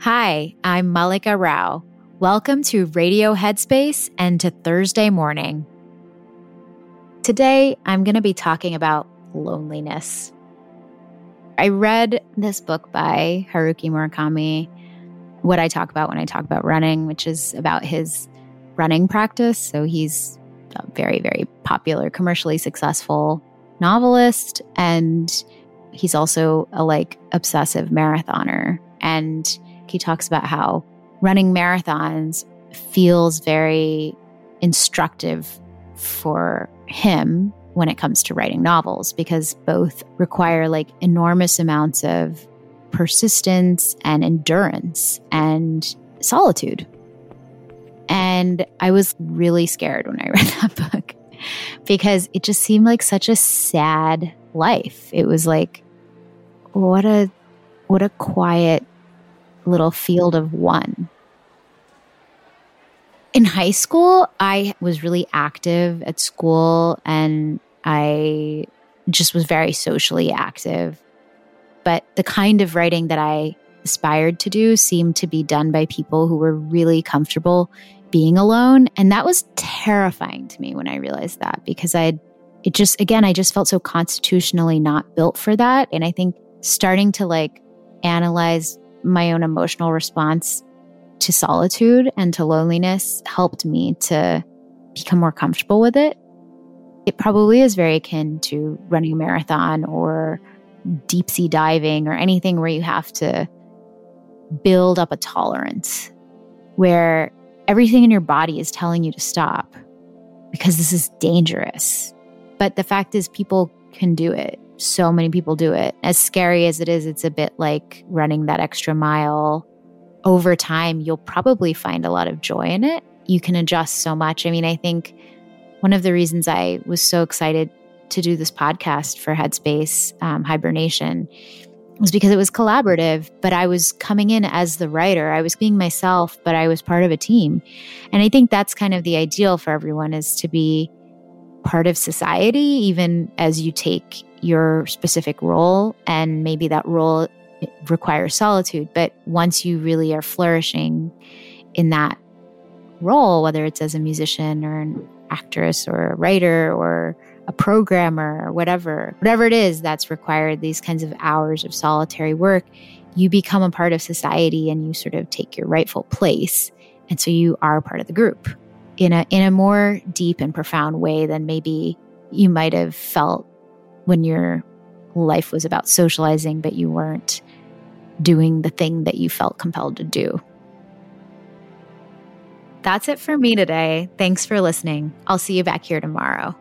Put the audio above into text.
Hi, I'm Malika Rao. Welcome to Radio Headspace and to Thursday morning. Today, I'm going to be talking about loneliness. I read this book by Haruki Murakami, what I talk about when I talk about running, which is about his running practice. So he's a very, very popular, commercially successful novelist. And he's also a like obsessive marathoner. And he talks about how running marathons feels very instructive for him when it comes to writing novels because both require like enormous amounts of persistence and endurance and solitude. And I was really scared when I read that book because it just seemed like such a sad life. It was like what a what a quiet little field of one. In high school, I was really active at school and I just was very socially active. But the kind of writing that I aspired to do seemed to be done by people who were really comfortable being alone. And that was terrifying to me when I realized that because I it just, again, I just felt so constitutionally not built for that. And I think starting to like analyze my own emotional response to solitude and to loneliness helped me to become more comfortable with it. It probably is very akin to running a marathon or deep sea diving or anything where you have to build up a tolerance where everything in your body is telling you to stop because this is dangerous. But the fact is, people can do it so many people do it. As scary as it is, it's a bit like running that extra mile. Over time, you'll probably find a lot of joy in it. You can adjust so much. I mean, I think one of the reasons I was so excited to do this podcast for Headspace um, Hibernation was because it was collaborative, but I was coming in as the writer. I was being myself, but I was part of a team. And I think that's kind of the ideal for everyone is to be part of society, even as you take your specific role. And maybe that role requires solitude. But once you really are flourishing in that role, whether it's as a musician or an actress or a writer or a programmer or whatever, whatever it is that's required these kinds of hours of solitary work, you become a part of society and you sort of take your rightful place. And so you are part of the group in a in a more deep and profound way than maybe you might have felt when your life was about socializing, but you weren't doing the thing that you felt compelled to do. That's it for me today. Thanks for listening. I'll see you back here tomorrow.